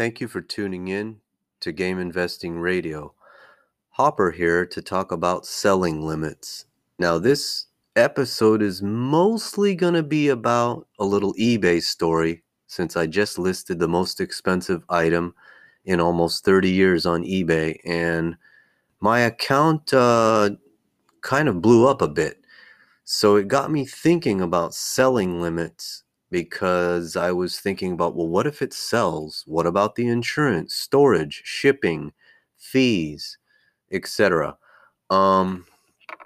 Thank you for tuning in to Game Investing Radio. Hopper here to talk about selling limits. Now, this episode is mostly going to be about a little eBay story since I just listed the most expensive item in almost 30 years on eBay, and my account uh, kind of blew up a bit. So it got me thinking about selling limits because I was thinking about, well, what if it sells? What about the insurance, storage, shipping, fees, etc. Um,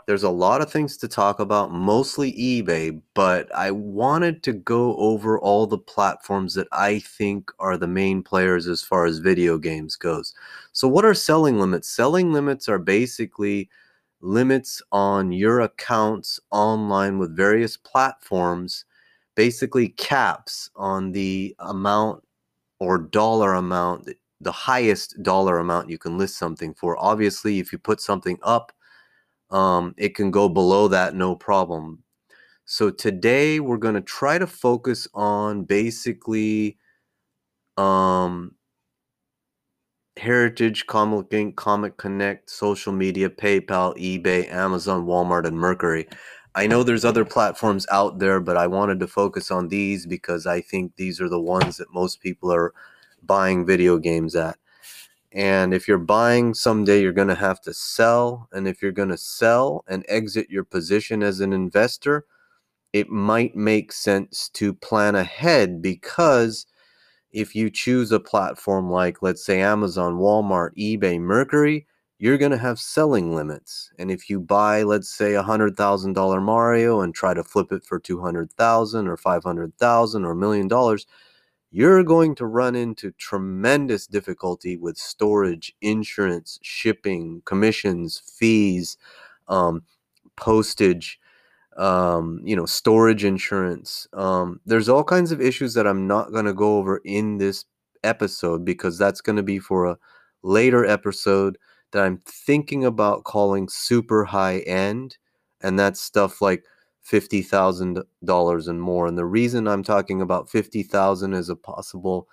there's a lot of things to talk about, mostly eBay, but I wanted to go over all the platforms that I think are the main players as far as video games goes. So what are selling limits? Selling limits are basically limits on your accounts online with various platforms basically caps on the amount or dollar amount, the highest dollar amount you can list something for. Obviously, if you put something up, um, it can go below that no problem. So today we're going to try to focus on basically um, Heritage, Comic Link, Comic Connect, social media, PayPal, eBay, Amazon, Walmart, and Mercari. I know there's other platforms out there, but I wanted to focus on these because I think these are the ones that most people are buying video games at. And if you're buying someday, you're going to have to sell. And if you're going to sell and exit your position as an investor, it might make sense to plan ahead because if you choose a platform like, let's say, Amazon, Walmart, eBay, Mercari, you're going to have selling limits. And if you buy, let's say, a $100,000 Mario and try to flip it for 200,000 or 500,000 or a million dollars, you're going to run into tremendous difficulty with storage, insurance, shipping, commissions, fees, um, postage, um, you know, storage insurance. Um, there's all kinds of issues that I'm not going to go over in this episode because that's going to be for a later episode that I'm thinking about calling super high end, and that's stuff like fifty thousand dollars and more. And the reason I'm talking about fifty thousand as a possible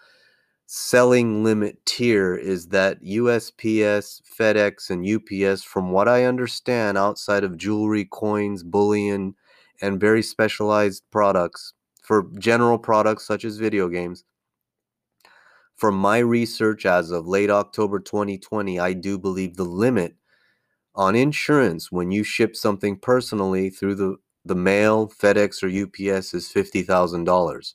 selling limit tier is that USPS, FedEx, and UPS, from what I understand, outside of jewelry, coins, bullion, and very specialized products for general products such as video games, from my research as of late October 2020, I do believe the limit on insurance when you ship something personally through the, the mail, FedEx, or UPS is $50,000.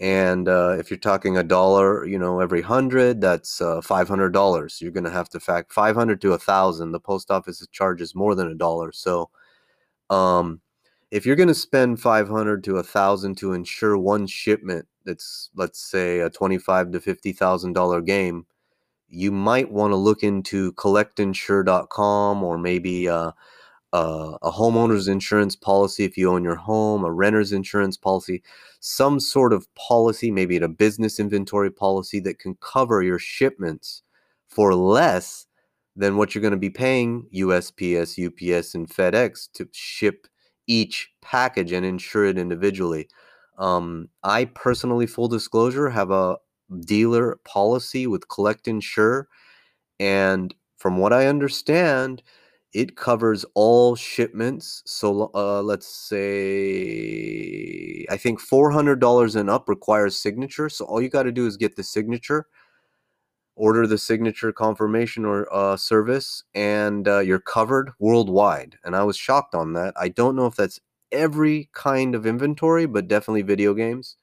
And uh, if you're talking a dollar, you know, every hundred, that's uh, $500. You're going to have to fact 500 to a thousand. The post office charges more than a dollar. So, um, if you're going to spend 500 to a thousand to insure one shipment that's let's say a 25 to 50 thousand dollar game you might want to look into collectinsure.com or maybe uh, uh, a homeowner's insurance policy if you own your home, a renter's insurance policy, some sort of policy, maybe a business inventory policy that can cover your shipments for less than what you're going to be paying USPS, UPS, and FedEx to ship each package and insure it individually. Um, I personally, full disclosure, have a dealer policy with Collect Insure, and from what I understand, it covers all shipments. So uh, let's say I think four hundred dollars and up requires signature. So all you got to do is get the signature, order the signature confirmation or uh, service, and uh, you're covered worldwide. And I was shocked on that. I don't know if that's every kind of inventory, but definitely video games.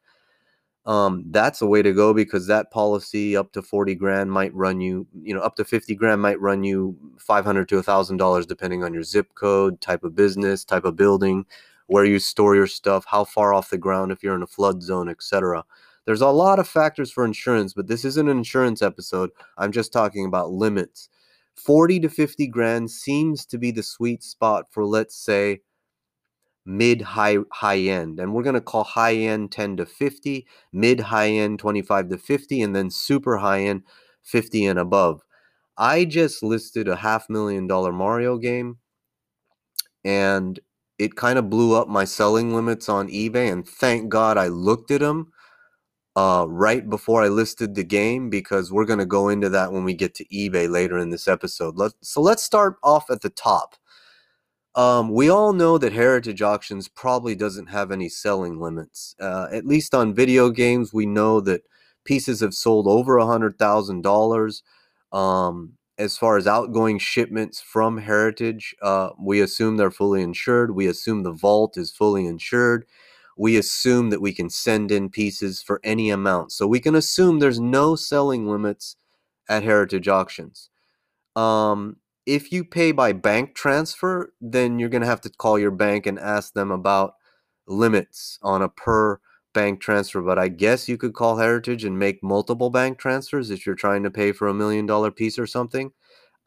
Um, that's a way to go because that policy up to 40 grand might run you, you know, up to 50 grand might run you 500 to a thousand dollars, depending on your zip code, type of business, type of building, where you store your stuff, how far off the ground, if you're in a flood zone, etc. There's a lot of factors for insurance, but this isn't an insurance episode. I'm just talking about limits. 40 to 50 grand seems to be the sweet spot for, let's say, mid high high end and we're going to call high end 10 to 50 mid high end 25 to 50 and then super high end 50 and above i just listed a half million dollar mario game and it kind of blew up my selling limits on ebay and thank god i looked at them uh, right before I listed the game because we're going to go into that when we get to eBay later in this episode. Let, so let's start off at the top. Um, we all know that Heritage Auctions probably doesn't have any selling limits. Uh, at least on video games, we know that pieces have sold over a hundred thousand dollars. Um, as far as outgoing shipments from Heritage, uh, we assume they're fully insured. We assume the vault is fully insured. We assume that we can send in pieces for any amount. So we can assume there's no selling limits at Heritage Auctions. Um, if you pay by bank transfer, then you're going to have to call your bank and ask them about limits on a per bank transfer. But I guess you could call Heritage and make multiple bank transfers if you're trying to pay for a million dollar piece or something.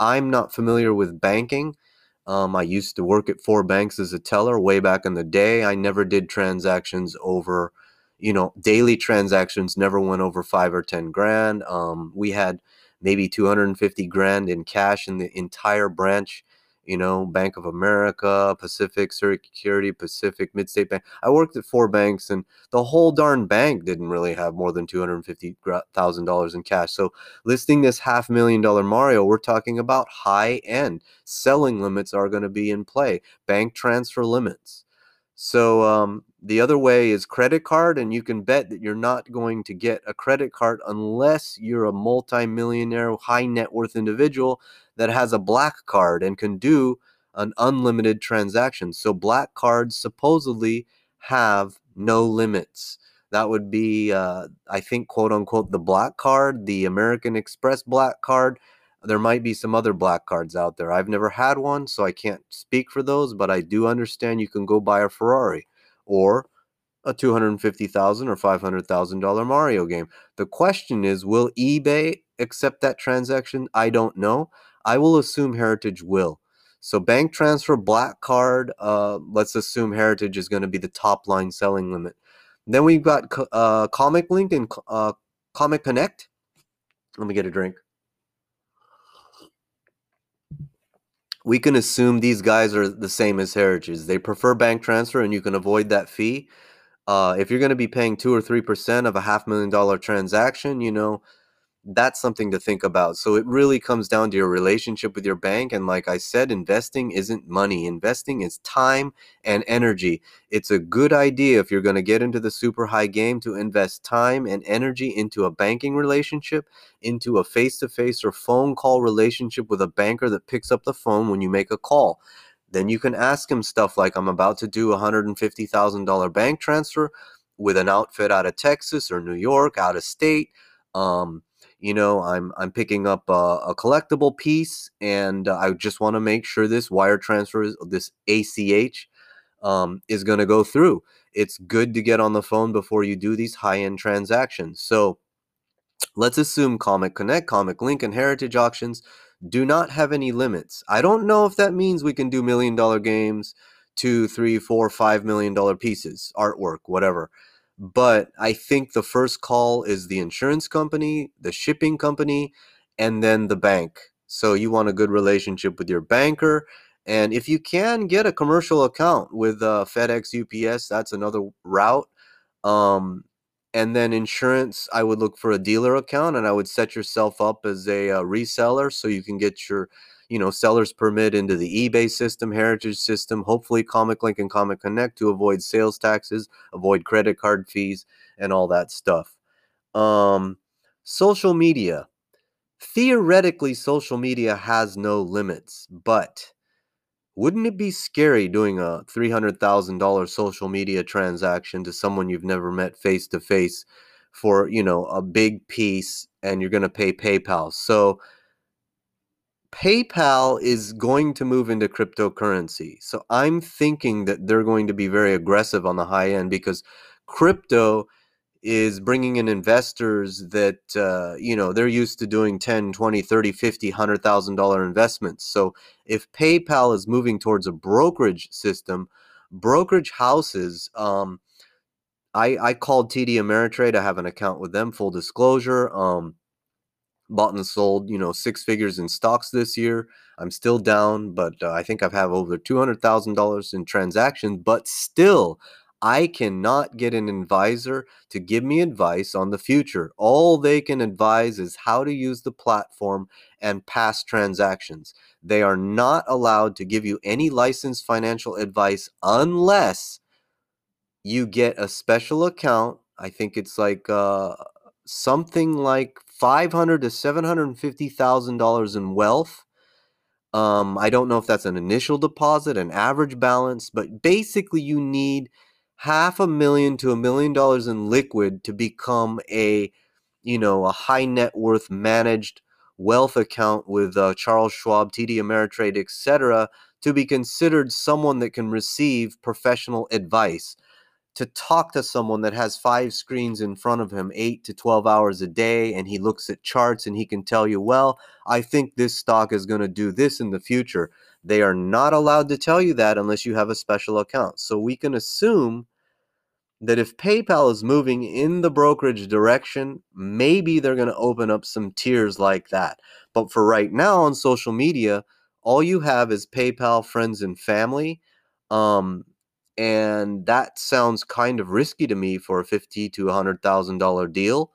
I'm not familiar with banking. Um, I used to work at four banks as a teller way back in the day. I never did transactions over, you know, daily transactions never went over five or 10 grand. Um, we had maybe 250 grand in cash in the entire branch you know bank of america pacific security pacific midstate bank. I worked at four banks and the whole darn bank didn't really have more than $250000 in cash. So listing this half million dollar mario we're talking about high end. Selling limits are going to be in play. Bank transfer limits. So um, the other way is credit card, and you can bet that you're not going to get a credit card unless you're a multimillionaire, high net worth individual that has a black card and can do an unlimited transaction. So black cards supposedly have no limits. That would be, uh, I think, quote unquote, the black card, the American Express black card there might be some other black cards out there. I've never had one, so I can't speak for those, but I do understand you can go buy a Ferrari or a 250,000 or $500,000 Mario game. The question is will eBay accept that transaction? I don't know. I will assume Heritage will. So bank transfer, black card, uh, let's assume Heritage is going to be the top line selling limit. Then we've got uh, Comic Link and uh, Comic Connect. Let me get a drink. We can assume these guys are the same as Heritage. They prefer bank transfer, and you can avoid that fee. Uh, if you're going to be paying two or three percent of a half million dollar transaction, you know that's something to think about. So it really comes down to your relationship with your bank. And like I said, investing isn't money, investing is time and energy. It's a good idea if you're going to get into the super high game to invest time and energy into a banking relationship, into a face to face or phone call relationship with a banker that picks up the phone when you make a call. Then you can ask him stuff like, I'm about to do a $150,000 bank transfer with an outfit out of Texas or New York, out of state. Um, you know i'm i'm picking up a, a collectible piece and uh, i just want to make sure this wire transfer this ach um, is going to go through. It's good to get on the phone before you do these high-end transactions. So let's assume comic connect comic link and heritage auctions do not have any limits. I don't know if that means we can do million dollar games two three four five million dollar pieces artwork whatever but I think the first call is the insurance company, the shipping company, and then the bank. So you want a good relationship with your banker. And if you can get a commercial account with uh, FedEx, UPS, that's another route. Um, and then insurance, I would look for a dealer account and I would set yourself up as a uh, reseller so you can get your you know, seller's permit into the eBay system, heritage system, hopefully Comic Link and Comic Connect to avoid sales taxes, avoid credit card fees, and all that stuff. Um, social media. Theoretically, social media has no limits, but wouldn't it be scary doing a $300,000 social media transaction to someone you've never met face to face for, you know, a big piece and you're going to pay PayPal? So, PayPal is going to move into cryptocurrency. So I'm thinking that they're going to be very aggressive on the high end because crypto is bringing in investors that uh, you know they're used to doing 10 20 30 50 100000 dollar investments. So if paypal is moving towards a brokerage system brokerage houses um, I, I called td ameritrade. I have an account with them full disclosure. Um, bought and sold, you know, six figures in stocks this year. I'm still down, but uh, I think I've have over two hundred thousand dollars in transactions. But still, I cannot get an advisor to give me advice on the future. All they can advise is how to use the platform and past transactions. They are not allowed to give you any licensed financial advice unless you get a special account. I think it's like uh, something like five hundred to seven hundred and fifty thousand dollars in wealth. Um, I don't know if that's an initial deposit, an average balance, but basically you need half a million to a million dollars in liquid to become a, you know, a high net worth managed wealth account with uh, Charles Schwab, TD Ameritrade, etc., to be considered someone that can receive professional advice to talk to someone that has five screens in front of him, eight to 12 hours a day, and he looks at charts and he can tell you, well, I think this stock is going to do this in the future. They are not allowed to tell you that unless you have a special account. So we can assume that if PayPal is moving in the brokerage direction, maybe they're going to open up some tiers like that. But for right now on social media, all you have is PayPal friends and family. Um, and that sounds kind of risky to me for a fifty to hundred thousand dollar deal.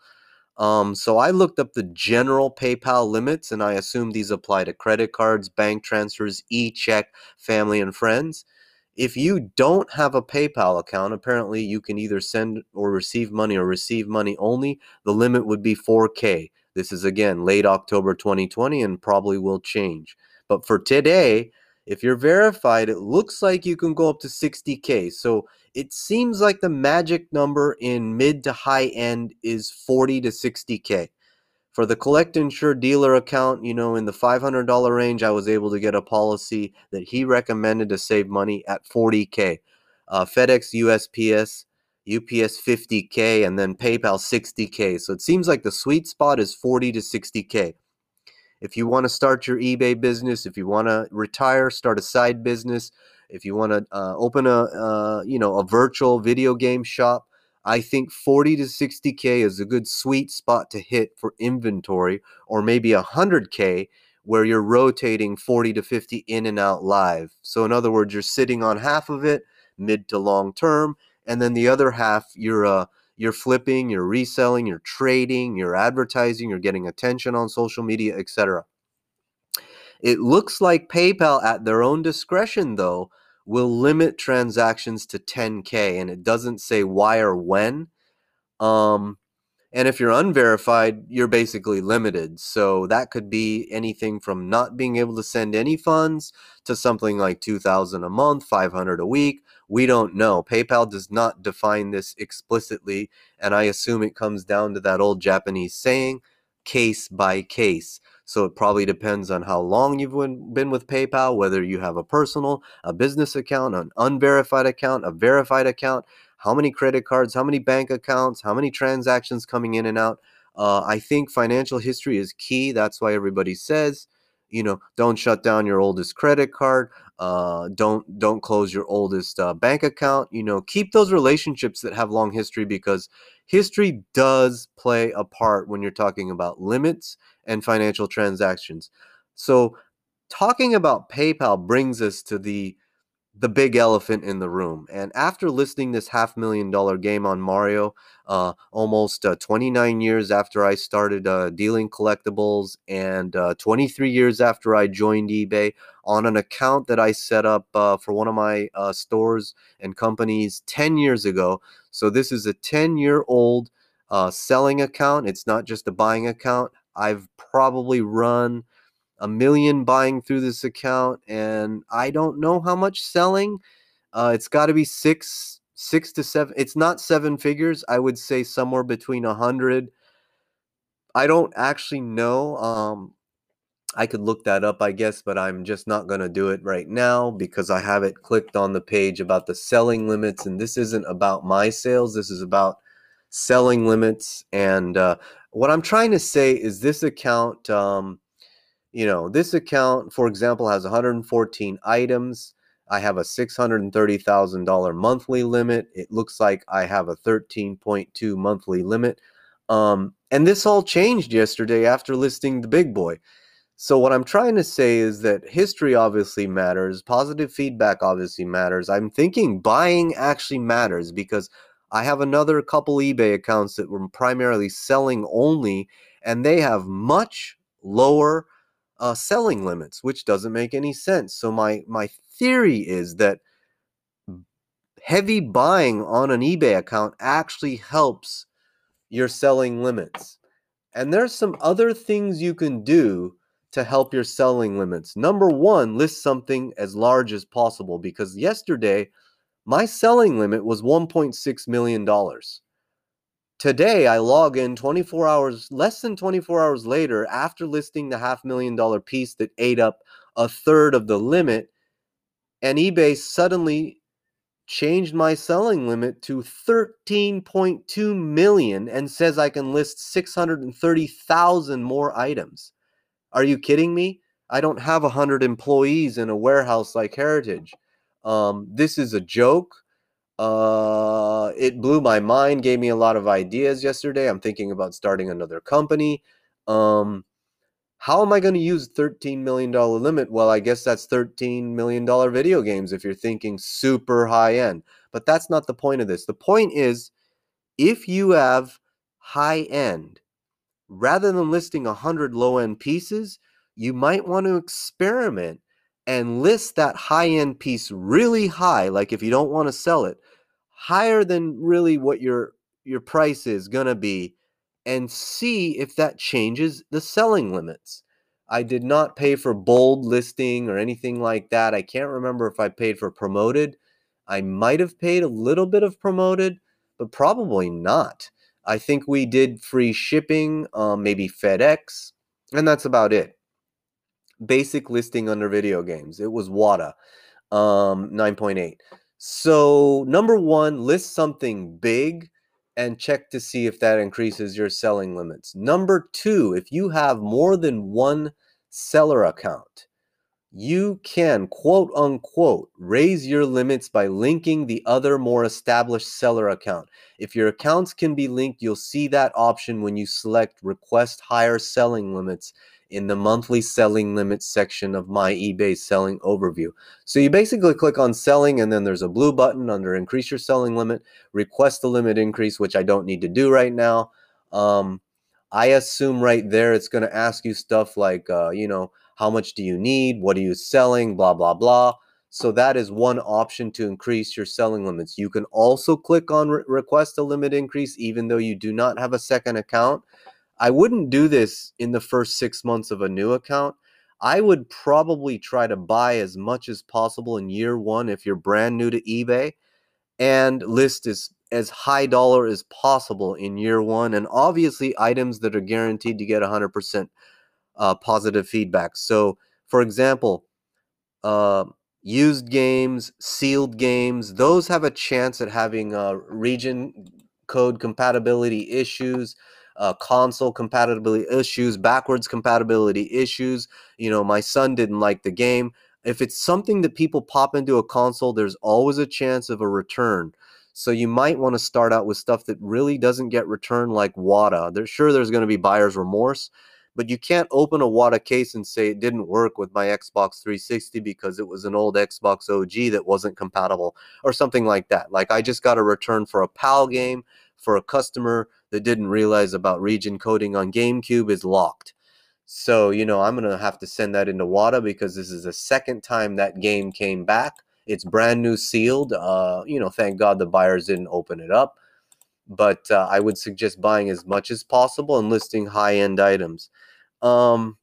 Um, so I looked up the general PayPal limits, and I assume these apply to credit cards, bank transfers, e-check, family and friends. If you don't have a PayPal account, apparently you can either send or receive money or receive money only. The limit would be 4K. This is again late October 2020 and probably will change. But for today, if you're verified, it looks like you can go up to 60K. So it seems like the magic number in mid to high end is 40 to 60K. For the collect insure dealer account, you know, in the $500 range, I was able to get a policy that he recommended to save money at 40K. Uh, FedEx, USPS, UPS 50K, and then PayPal 60K. So it seems like the sweet spot is 40 to 60K. If you want to start your eBay business, if you want to retire, start a side business, if you want to uh, open a uh, you know a virtual video game shop, I think 40 to 60k is a good sweet spot to hit for inventory, or maybe 100k where you're rotating 40 to 50 in and out live. So in other words, you're sitting on half of it mid to long term, and then the other half you're uh, you're flipping, you're reselling, you're trading, you're advertising, you're getting attention on social media, etc. It looks like PayPal, at their own discretion, though, will limit transactions to 10K, and it doesn't say why or when. Um, and if you're unverified, you're basically limited. So that could be anything from not being able to send any funds to something like 2000 a month, 500 a week. We don't know. PayPal does not define this explicitly, and I assume it comes down to that old Japanese saying, case by case. So it probably depends on how long you've been with PayPal, whether you have a personal, a business account, an unverified account, a verified account how many credit cards, how many bank accounts, how many transactions coming in and out. Uh, I think financial history is key. That's why everybody says, you know, don't shut down your oldest credit card. Uh, don't don't close your oldest uh, bank account. You know, keep those relationships that have long history because history does play a part when you're talking about limits and financial transactions. So, talking about PayPal brings us to the the big elephant in the room. And after listing this half million dollar game on Mario, uh, almost uh, 29 years after I started uh, dealing collectibles, and uh, 23 years after I joined eBay on an account that I set up uh, for one of my uh, stores and companies 10 years ago. So this is a 10 year old selling account. It's not just a buying account. I've probably run a million buying through this account, and I don't know how much selling. Uh, it's got to be six, six to seven. It's not seven figures. I would say somewhere between a hundred. I don't actually know. Um, I could look that up, I guess, but I'm just not going to do it right now because I have it clicked on the page about the selling limits, and this isn't about my sales. This is about selling limits. And uh, what I'm trying to say is this account. Um, you know, this account, for example, has 114 items. I have a $630,000 monthly limit. It looks like I have a 13.2 monthly limit. Um, and this all changed yesterday after listing the big boy. So, what I'm trying to say is that history obviously matters, positive feedback obviously matters. I'm thinking buying actually matters because I have another couple eBay accounts that were primarily selling only, and they have much lower uh, selling limits, which doesn't make any sense. So, my, my theory is that heavy buying on an eBay account actually helps your selling limits. And there's some other things you can do to help your selling limits. Number one, list something as large as possible because yesterday my selling limit was $1.6 million. Today, I log in 24 hours, less than 24 hours later, after listing the half million dollar piece that ate up a third of the limit, and eBay suddenly changed my selling limit to 13.2 million and says I can list 630,000 more items. Are you kidding me? I don't have 100 employees in a warehouse like Heritage. Um, this is a joke. Uh, it blew my mind, gave me a lot of ideas yesterday. I'm thinking about starting another company. Um, how am I going to use $13 million limit? Well, I guess that's $13 million video games if you're thinking super high end. But that's not the point of this. The point is if you have high end, rather than listing 100 low end pieces, you might want to experiment and list that high end piece really high like if you don't want to sell it higher than really what your your price is going to be and see if that changes the selling limits. I did not pay for bold listing or anything like that. I can't remember if I paid for promoted. I might have paid a little bit of promoted, but probably not. I think we did free shipping, um, maybe FedEx, and that's about it. Basic listing under video games. It was WATA um, 9.8. So, number one, list something big and check to see if that increases your selling limits. Number two, if you have more than one seller account, you can quote unquote raise your limits by linking the other more established seller account. If your accounts can be linked, you'll see that option when you select request higher selling limits in the monthly selling limits section of my eBay selling overview. So you basically click on selling and then there's a blue button under increase your selling limit, request the limit increase, which I don't need to do right now. Um, I assume right there it's going to ask you stuff like, uh, you know, how much do you need? What are you selling? Blah, blah, blah. So that is one option to increase your selling limits. You can also click on re- request a limit increase even though you do not have a second account. I wouldn't do this in the first six months of a new account. I would probably try to buy as much as possible in year one if you're brand new to eBay and list as, as high dollar as possible in year one. And obviously, items that are guaranteed to get 100% uh, positive feedback. So, for example, uh, used games, sealed games, those have a chance at having uh, region code compatibility issues. Uh, console compatibility issues, backwards compatibility issues. You know, my son didn't like the game. If it's something that people pop into a console, there's always a chance of a return. So you might want to start out with stuff that really doesn't get returned, like WATA. There's sure there's going to be buyer's remorse, but you can't open a WATA case and say it didn't work with my Xbox 360 because it was an old Xbox OG that wasn't compatible or something like that. Like I just got a return for a PAL game for a customer that didn't realize about region coding on GameCube is locked. So, you know, I'm going to have to send that into WATA because this is the second time that game came back. It's brand new sealed. Uh, you know, thank God the buyers didn't open it up. But uh, I would suggest buying as much as possible and listing high end items. Um,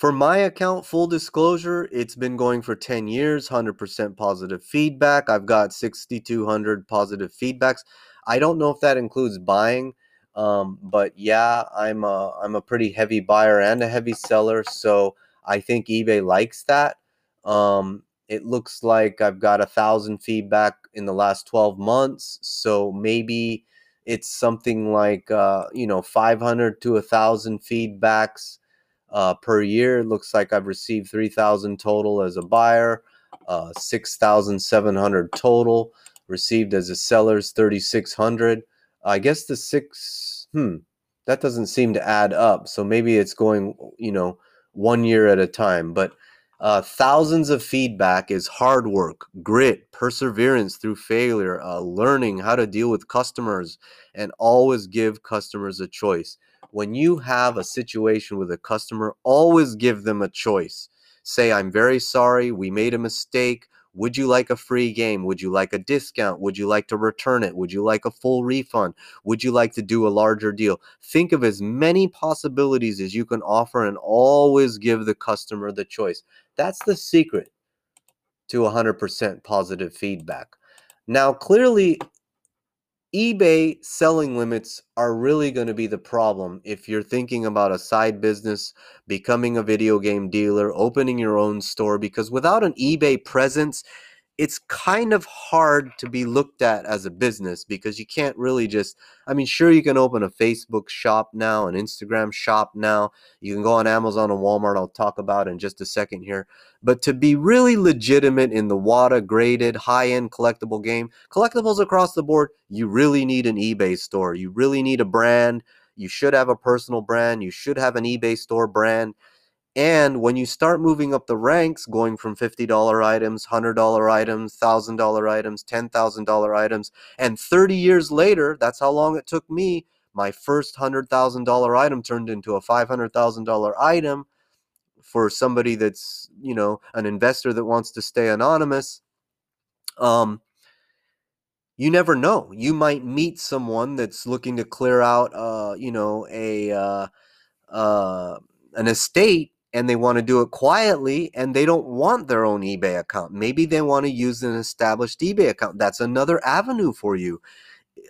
for my account, full disclosure, it's been going for 10 years, 100% positive feedback. I've got 6,200 positive feedbacks. I don't know if that includes buying, um, but yeah, I'm a, I'm a pretty heavy buyer and a heavy seller. So I think eBay likes that. Um, it looks like I've got a thousand feedback in the last 12 months. So maybe it's something like uh, you know 500 to a thousand feedbacks uh, per year. It looks like I've received 3,000 total as a buyer, uh, 6,700 total received as a seller's 3,600. I guess the six, hmm, that doesn't seem to add up. So maybe it's going, you know, one year at a time. But uh, thousands of feedback is hard work, grit, perseverance through failure, uh, learning how to deal with customers, and always give customers a choice. When you have a situation with a customer, always give them a choice. Say, I'm very sorry, we made a mistake. Would you like a free game? Would you like a discount? Would you like to return it? Would you like a full refund? Would you like to do a larger deal? Think of as many possibilities as you can offer and always give the customer the choice. That's the secret to 100% positive feedback. Now, clearly, eBay selling limits are really going to be the problem if you're thinking about a side business, becoming a video game dealer, opening your own store, because without an eBay presence, it's kind of hard to be looked at as a business because you can't really just I mean sure you can open a Facebook shop now, an Instagram shop now. You can go on Amazon and Walmart I'll talk about in just a second here. But to be really legitimate in the WATA graded high-end collectible game, collectibles across the board, you really need an eBay store. You really need a brand. You should have a personal brand. You should have an eBay store brand. And when you start moving up the ranks, going from $50 items, $100 items, $1,000 items, $10,000 items, and 30 years later, that's how long it took me, my first $100,000 item turned into a $500,000 item for somebody that's, you know, an investor that wants to stay anonymous. Um, you never know. You might meet someone that's looking to clear out, uh, you know, a uh, uh, an estate and they want to do it quietly and they don't want their own eBay account. Maybe they want to use an established eBay account. That's another avenue for you.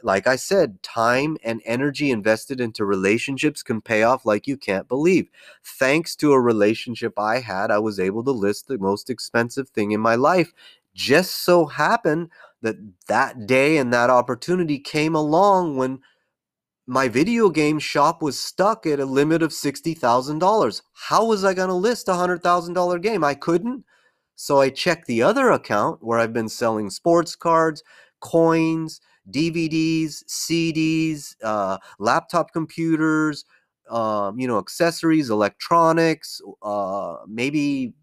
Like I said, time and energy invested into relationships can pay off like you can't believe. Thanks to a relationship I had, I was able to list the most expensive thing in my life. Just so happened that that day and that opportunity came along when my video game shop was stuck at a limit of $60,000. How was I going to list a $100,000 game? I couldn't. So I checked the other account where I've been selling sports cards, coins, DVDs, CDs, uh, laptop computers, um, you know, accessories, electronics, uh, maybe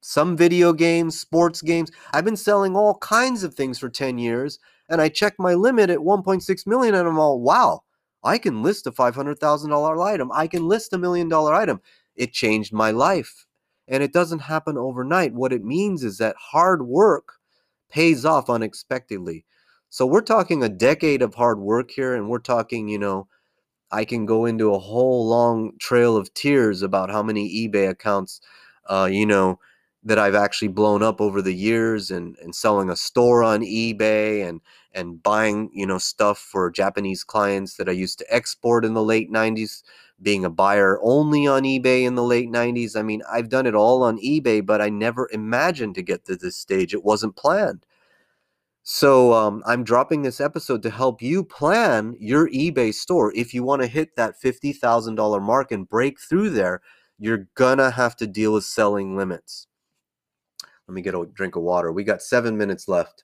some video games, sports games. I've been selling all kinds of things for 10 years, and I checked my limit at 1.6 million, and I'm all, wow I can list a $500,000 item. I can list a million dollar item. It changed my life. And it doesn't happen overnight. What it means is that hard work pays off unexpectedly. So we're talking a decade of hard work here, and we're talking, you know, I can go into a whole long trail of tears about how many eBay accounts, uh, you know, that I've actually blown up over the years and, and selling a store on eBay and and buying, you know, stuff for Japanese clients that I used to export in the late 90s, being a buyer only on eBay in the late 90s. I mean, I've done it all on eBay, but I never imagined to get to this stage. It wasn't planned. So um, I'm dropping this episode to help you plan your eBay store. If you want to hit that $50,000 mark and break through there, you're to have to deal with selling limits. Let me get a drink of water. We got seven minutes left.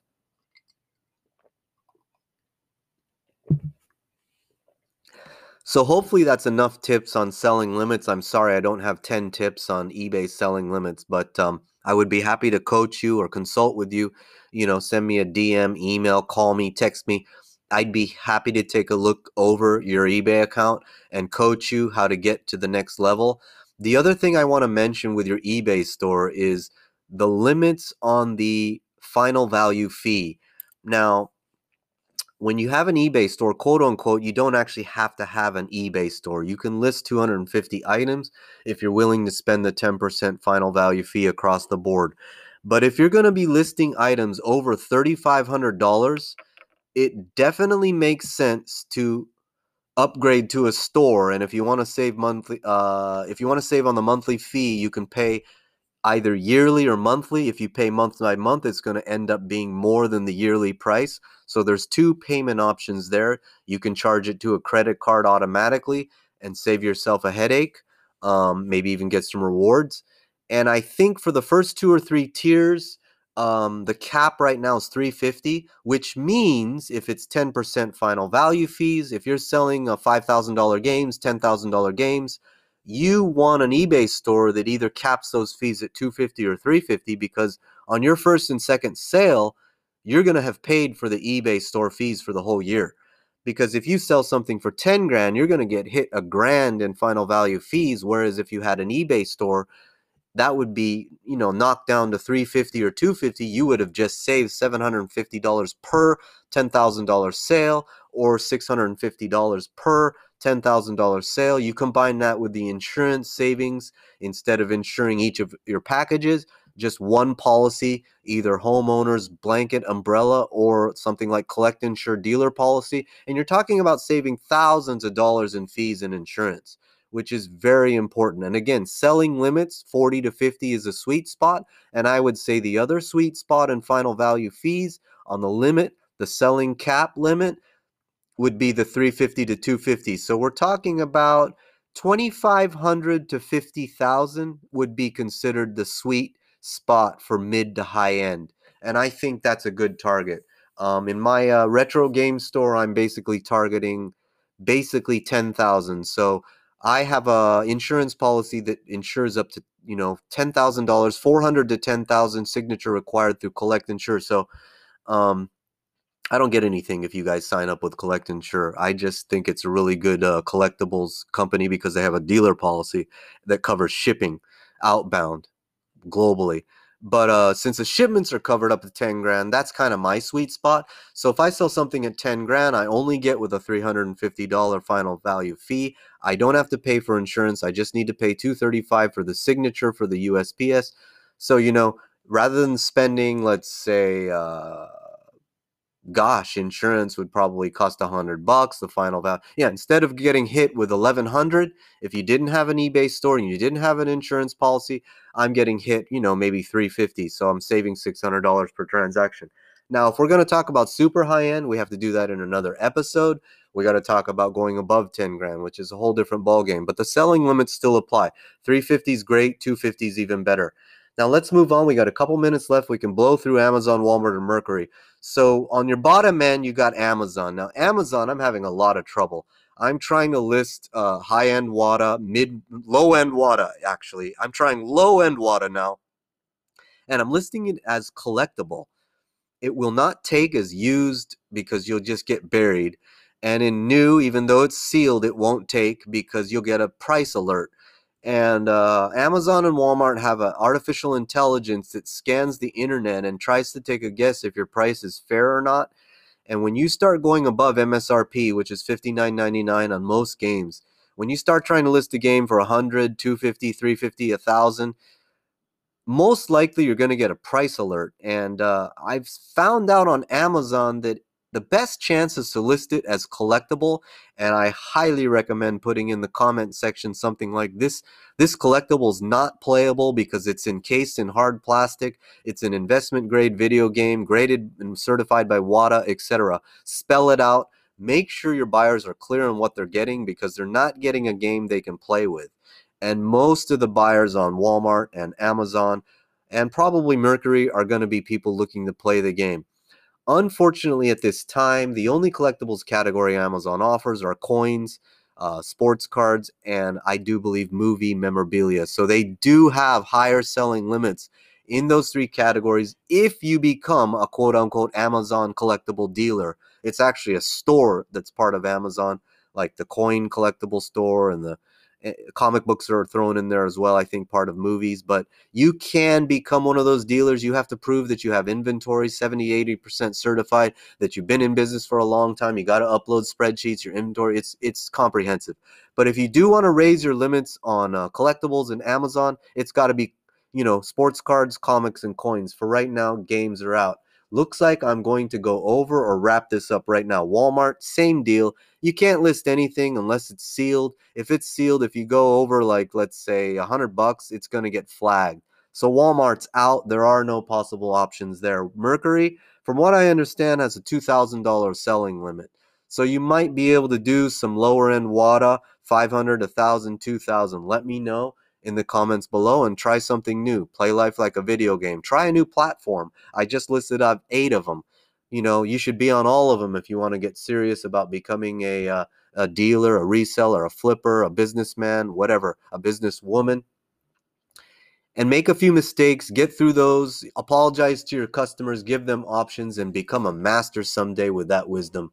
So hopefully that's enough tips on selling limits. I'm sorry I don't have 10 tips on eBay selling limits, but um, I would be happy to coach you or consult with you. You know, send me a DM, email, call me, text me. I'd be happy to take a look over your eBay account and coach you how to get to the next level. The other thing I want to mention with your eBay store is the limits on the final value fee. Now, when you have an eBay store, quote unquote, you don't actually have to have an eBay store. You can list 250 items if you're willing to spend the 10% final value fee across the board. But if you're going to be listing items over $3,500, it definitely makes sense to upgrade to a store. And if you want to save monthly, uh, if you want to save on the monthly fee, you can pay either yearly or monthly. If you pay month by month, it's going to end up being more than the yearly price. So there's two payment options there. You can charge it to a credit card automatically and save yourself a headache, um, maybe even get some rewards. And I think for the first two or three tiers, um, the cap right now is 350 which means if it's 10% final value fees if you're selling a $5000 games $10000 games you want an ebay store that either caps those fees at 250 or 350 because on your first and second sale you're going to have paid for the ebay store fees for the whole year. Because if you sell something for 10 grand you're going to get hit a grand in final value fees whereas if you had an ebay store that would be you know knocked down to 350 or 250 you would have just saved $750 per $10,000 sale or $650 per $10,000 sale you combine that with the insurance savings instead of insuring each of your packages just one policy either homeowners blanket umbrella or something like collect insure dealer policy and you're talking about saving thousands of dollars in fees and insurance which is very important. And again, selling limits 40 to 50 is a sweet spot. And I would say the other sweet spot and final value fees on the limit, the selling cap limit, would be the 350 to 250. So we're talking about 2500 to 50,000 would be considered the sweet spot for mid to high end. And I think that's a good target. Um, in my uh, retro game store, I'm basically targeting basically 10,000. So I have a insurance policy that insures up to you know ten thousand dollars, four hundred to ten thousand signature required through Collect Insure. So, um, I don't get anything if you guys sign up with Collect Insure. I just think it's a really good uh, collectibles company because they have a dealer policy that covers shipping outbound globally. But uh, since the shipments are covered up to 10 grand, that's kind of my sweet spot. So if I sell something at 10 grand, I only get with a $350 final value fee. I don't have to pay for insurance. I just need to pay 235 for the signature for the USPS. So, you know, rather than spending, let's say, uh, gosh, insurance would probably cost a hundred bucks. The final value, yeah. Instead of getting hit with eleven hundred, if you didn't have an eBay store and you didn't have an insurance policy, I'm getting hit, you know, maybe three fifty. So I'm saving six hundred dollars per transaction. Now, if we're going to talk about super high end, we have to do that in another episode. We got to talk about going above 10 grand, which is a whole different ball game. But the selling limits still apply. 350 is great, 250 is even better. Now let's move on. We got a couple minutes left. We can blow through Amazon, Walmart, and Mercari. So on your bottom end, you got Amazon. Now Amazon, I'm having a lot of trouble. I'm trying to list uh, high-end WATA, mid, low-end WATA. Actually, I'm trying low-end WATA now, and I'm listing it as collectible. It will not take as used because you'll just get buried. And in new, even though it's sealed, it won't take because you'll get a price alert and uh, Amazon and Walmart have an artificial intelligence that scans the internet and tries to take a guess if your price is fair or not. And when you start going above MSRP, which is $59.99 on most games, when you start trying to list a game for 100, 250, 350, 1000, most likely you're going to get a price alert. And uh, I've found out on Amazon that the best chance is to list it as collectible and i highly recommend putting in the comment section something like this this collectible is not playable because it's encased in hard plastic it's an investment grade video game graded and certified by WATA etc spell it out. Make sure your buyers are clear on what they're getting because they're not getting a game they can play with. And most of the buyers on walmart and amazon and probably Mercari are going to be people looking to play the game Unfortunately, at this time, the only collectibles category Amazon offers are coins, uh, sports cards, and I do believe movie memorabilia. So they do have higher selling limits in those three categories if you become a quote unquote Amazon collectible dealer. It's actually a store that's part of Amazon, like the coin collectible store and the comic books are thrown in there as well i think part of movies but you can become one of those dealers. You have to prove that you have inventory 70 80% certified that you've been in business for a long time you got to upload spreadsheets your inventory it's it's comprehensive. But if you do want to raise your limits on uh, collectibles and amazon it's got to be you know sports cards comics and coins. For right now games are out Looks like I'm going to go over or wrap this up right now. Walmart, same deal. You can't list anything unless it's sealed. If it's sealed, if you go over like let's say hundred bucks, it's going to get flagged. So Walmart's out. There are no possible options there. Mercari, from what I understand, has a $2,000 selling limit. So you might be able to do some lower end WATA, 500, 1000, 2000. Let me know in the comments below and try something new. Play life like a video game. Try a new platform. I just listed up eight of them. You know, you should be on all of them if you want to get serious about becoming a uh, a dealer, a reseller, a flipper, a businessman, whatever, a businesswoman. And make a few mistakes, get through those, apologize to your customers, give them options, and become a master someday with that wisdom.